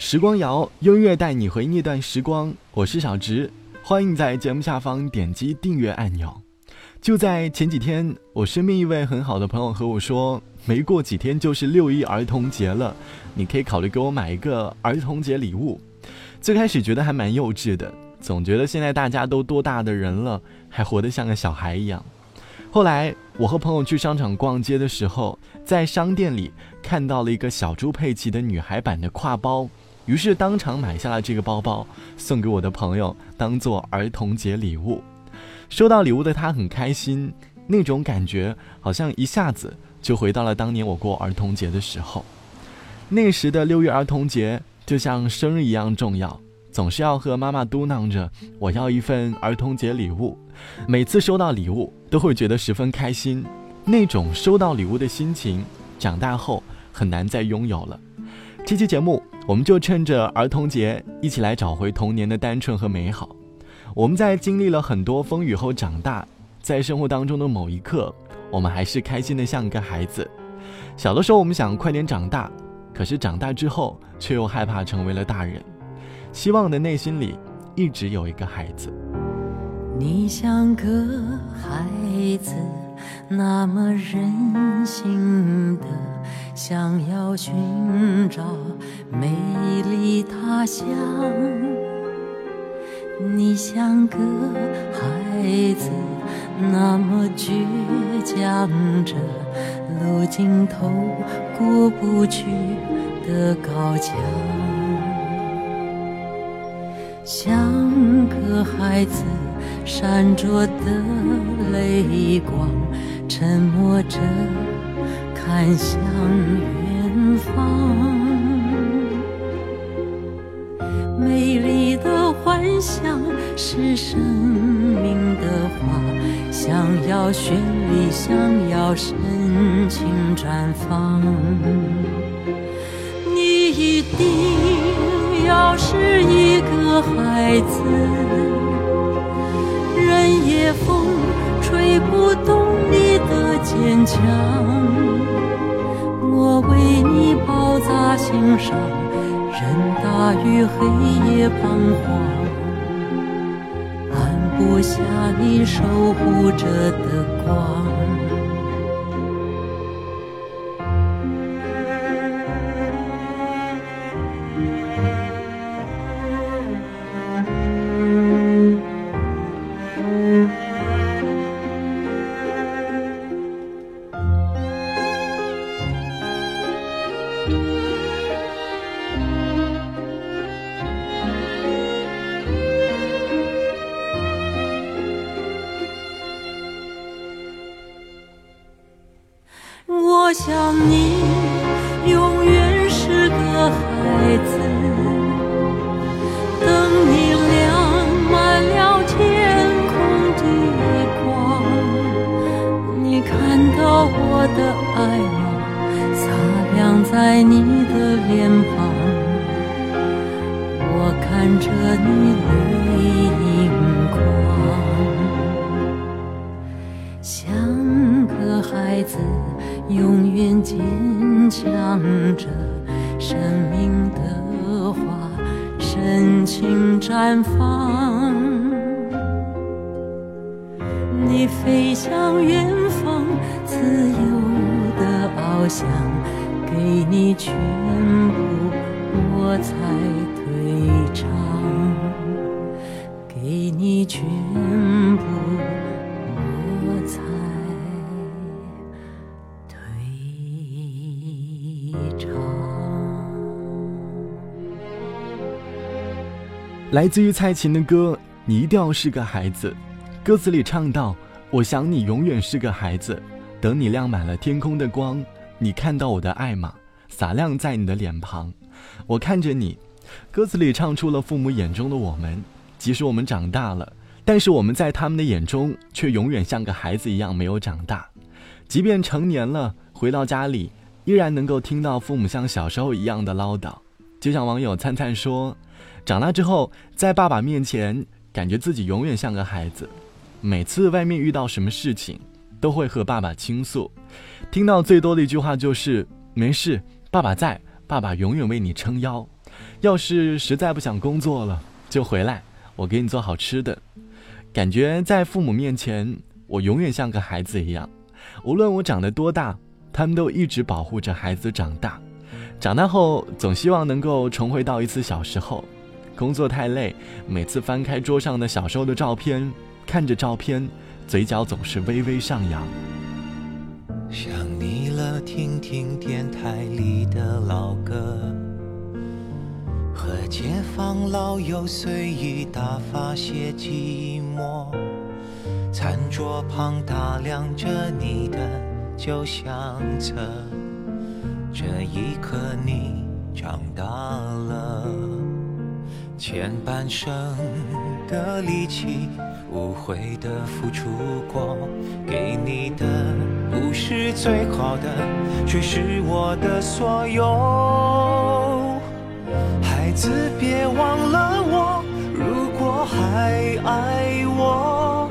时光谣，音乐带你回那段时光。我是小直，欢迎在节目下方点击订阅按钮。就在前几天，我身边一位很好的朋友和我说，没过几天就是六一儿童节了，你可以考虑给我买一个儿童节礼物。最开始觉得还蛮幼稚的，总觉得现在大家都多大的人了，还活得像个小孩一样。后来我和朋友去商场逛街的时候，在商店里看到了一个小猪佩奇的女孩版的挎包，于是当场买下了这个包包，送给我的朋友当做儿童节礼物。收到礼物的他很开心，那种感觉好像一下子就回到了当年我过儿童节的时候。那时的六一儿童节就像生日一样重要，总是要和妈妈嘟囔着我要一份儿童节礼物。每次收到礼物都会觉得十分开心，那种收到礼物的心情，长大后很难再拥有了。这期节目我们就趁着儿童节一起来找回童年的单纯和美好。我们在经历了很多风雨后长大，在生活当中的某一刻，我们还是开心的像一个孩子。小的时候，我们想快点长大，可是长大之后，却又害怕成为了大人。希望的内心里，一直有一个孩子。你像个孩子，那么任性的，想要寻找美丽他乡。你像个孩子，那么倔强着，路尽头过不去的高墙。像个孩子，闪着的泪光，沉默着看向远方。美丽的幻想是生命的花，想要绚丽，想要深情绽放。你一定要是一个孩子，任夜风吹不动你的坚强，我为你包扎心上。任大雨黑夜彷徨，安不下你守护着的光。的爱吗？洒亮在你的脸庞，我看着你泪盈眶，像个孩子。永远坚强着，生命的花深情绽放。想，给你全部，我才退场。给你全部，我才退场。来自于蔡琴的歌，你一定要是个孩子。歌词里唱到：“我想你永远是个孩子，等你亮满了天空的光，你看到我的爱吗？洒亮在你的脸庞。我看着你。”歌词里唱出了父母眼中的我们。即使我们长大了，但是我们在他们的眼中却永远像个孩子一样没有长大。即便成年了，回到家里，依然能够听到父母像小时候一样的唠叨。就像网友灿灿说。长大之后，在爸爸面前，感觉自己永远像个孩子。每次外面遇到什么事情，都会和爸爸倾诉。听到最多的一句话就是“没事，爸爸在，爸爸永远为你撑腰”。要是实在不想工作了，就回来，我给你做好吃的。感觉在父母面前，我永远像个孩子一样。无论我长得多大，他们都一直保护着孩子长大。长大后，总希望能够重回到一次小时候。工作太累，每次翻开桌上的小时候的照片，看着照片，嘴角总是微微上扬。想你了，听听电台里的老歌，和街坊老友随意打发些寂寞。餐桌旁打量着你的旧相册，这一刻你长大了。前半生的力气，无悔的付出过，给你的不是最好的，却是我的所有。孩子，别忘了我，如果还爱我，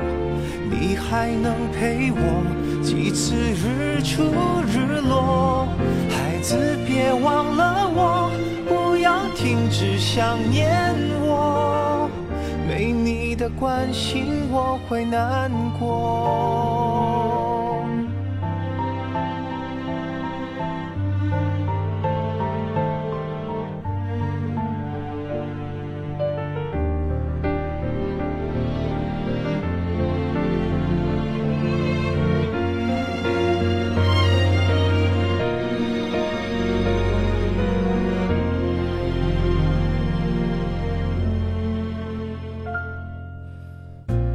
你还能陪我几次日出日落？孩子，别忘了我。不要停止想念我，关心我会难过。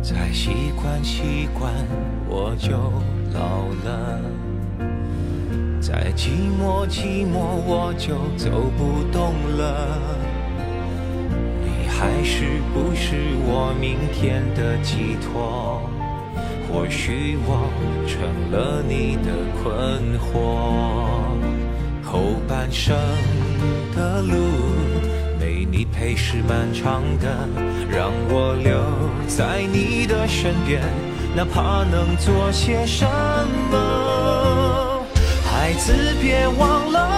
再习惯习惯我就老了，再寂寞寂寞我就走不动了。你还是不是我明天的寄托？或许我成了你的困惑。后半生的。陪是漫长的，让我留在你的身边，哪怕能做些什么。孩子，别忘了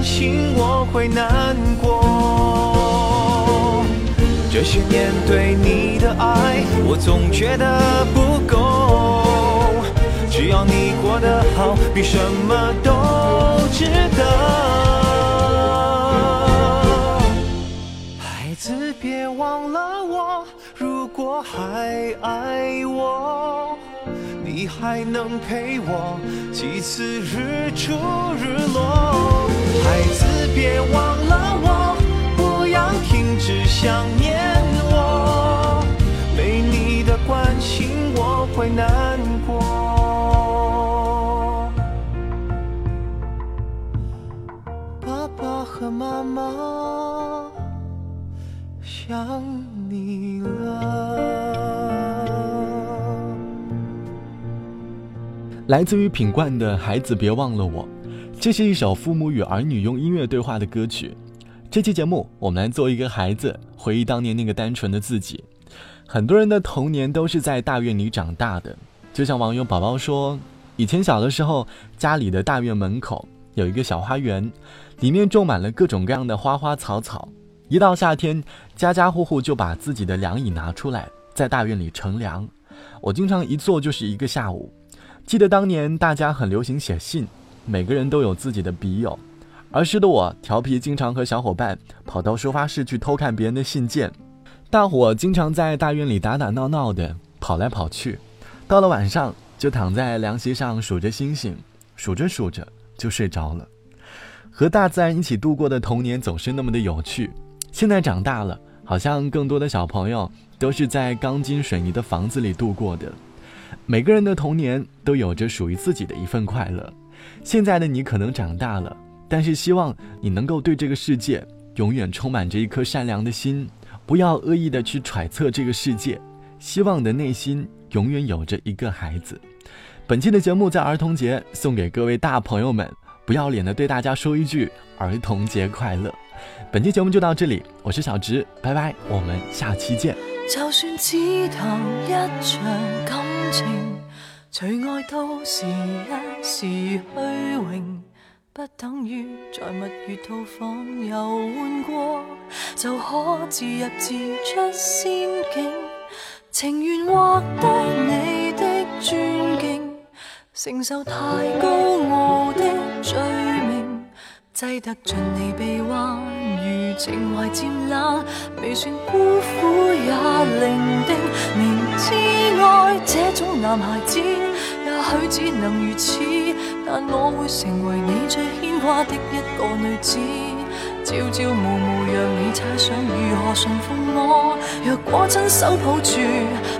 的关心我。会难过。这些年对你的爱，我总觉得不够。只要你过得好，比什么都值得。孩子，别忘了我，如果还爱我，你还能陪我几次日出日落。孩子。别忘了我，不要停止想念我，没你的关心我会难过。爸爸和妈妈想你了。来自于品冠的孩子，别忘了我。这是一首父母与儿女用音乐对话的歌曲。这期节目，我们来做一个孩子，回忆当年那个单纯的自己。很多人的童年都是在大院里长大的，就像网友宝宝说，以前小的时候，家里的大院门口有一个小花园，里面种满了各种各样的花花草草。一到夏天，家家户户就把自己的凉椅拿出来，在大院里乘凉。我经常一坐就是一个下午。记得当年大家很流行写信。每个人都有自己的笔友，儿时的我调皮，经常和小伙伴跑到收发室去偷看别人的信件。大伙经常在大院里打打闹闹的，跑来跑去。到了晚上，就躺在凉席上数着星星，数着数着就睡着了。和大自然一起度过的童年总是那么的有趣。现在长大了，好像更多的小朋友都是在钢筋水泥的房子里度过的。每个人的童年都有着属于自己的一份快乐。现在的你可能长大了，但是希望你能够对这个世界永远充满着一颗善良的心，不要恶意的去揣测这个世界。希望你的内心永远有着一个孩子。本期的节目在儿童节送给各位大朋友们。不要脸的对大家说一句儿童节快乐。本期节目就到这里，我是小直，拜拜，我们下期见。就算只谈一场感情，除爱都是一时虚荣，不等于在蜜月套房游玩过就可自入自出仙境，情愿获得你的尊敬，承受太高傲的罪名，挤得进你臂弯。情怀渐冷，未算孤苦也伶仃。明知爱这种男孩子，也许只能如此，但我会成为你最牵挂的一个女子。朝朝暮暮让你猜想如何驯服我，若果亲手抱住，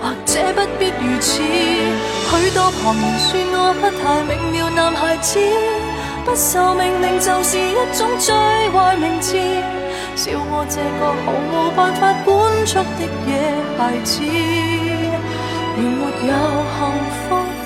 或者不必如此。许多旁人说我不太明了，男孩子不受命令就是一种最坏名字。笑我这个毫无办法管束的野孩子，连没有幸福。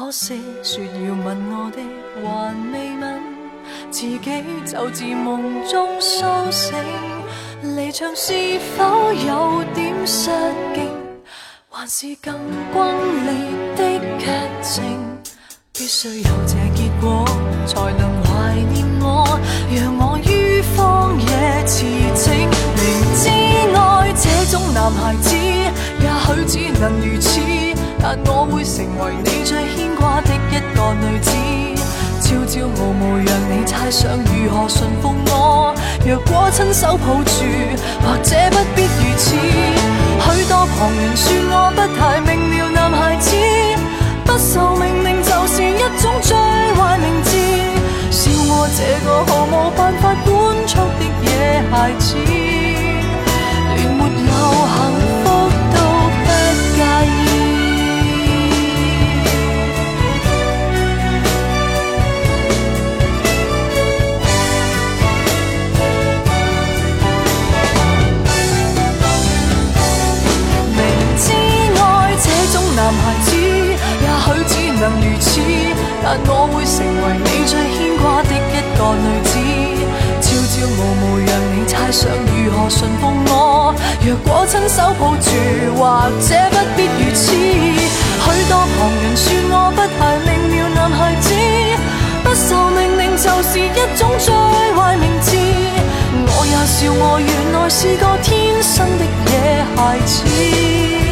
可惜，说要吻我的还未吻，自己就自梦中苏醒。离场是否有点失敬，还是更轰烈的剧情？必须有这结果，才能怀念我，让我于荒野驰骋。明知爱这种男孩子，许只能如此。但我会成为你最牵挂的一个女子，朝朝暮暮让你猜想如何驯服我。若果亲手抱住，或者不必如此。许多旁人说我不太明了，男孩子不受命令就是一种最坏名字。笑我这个毫无办法管束的野孩子，成为你最牵挂的一个女子。朝朝暮暮让你猜想如何驯服我。若果亲手抱住，或者不必如此。许多旁人说我不太明了，男孩子不受命令就是一种最坏名字。我也笑我原来是个天生的野孩子。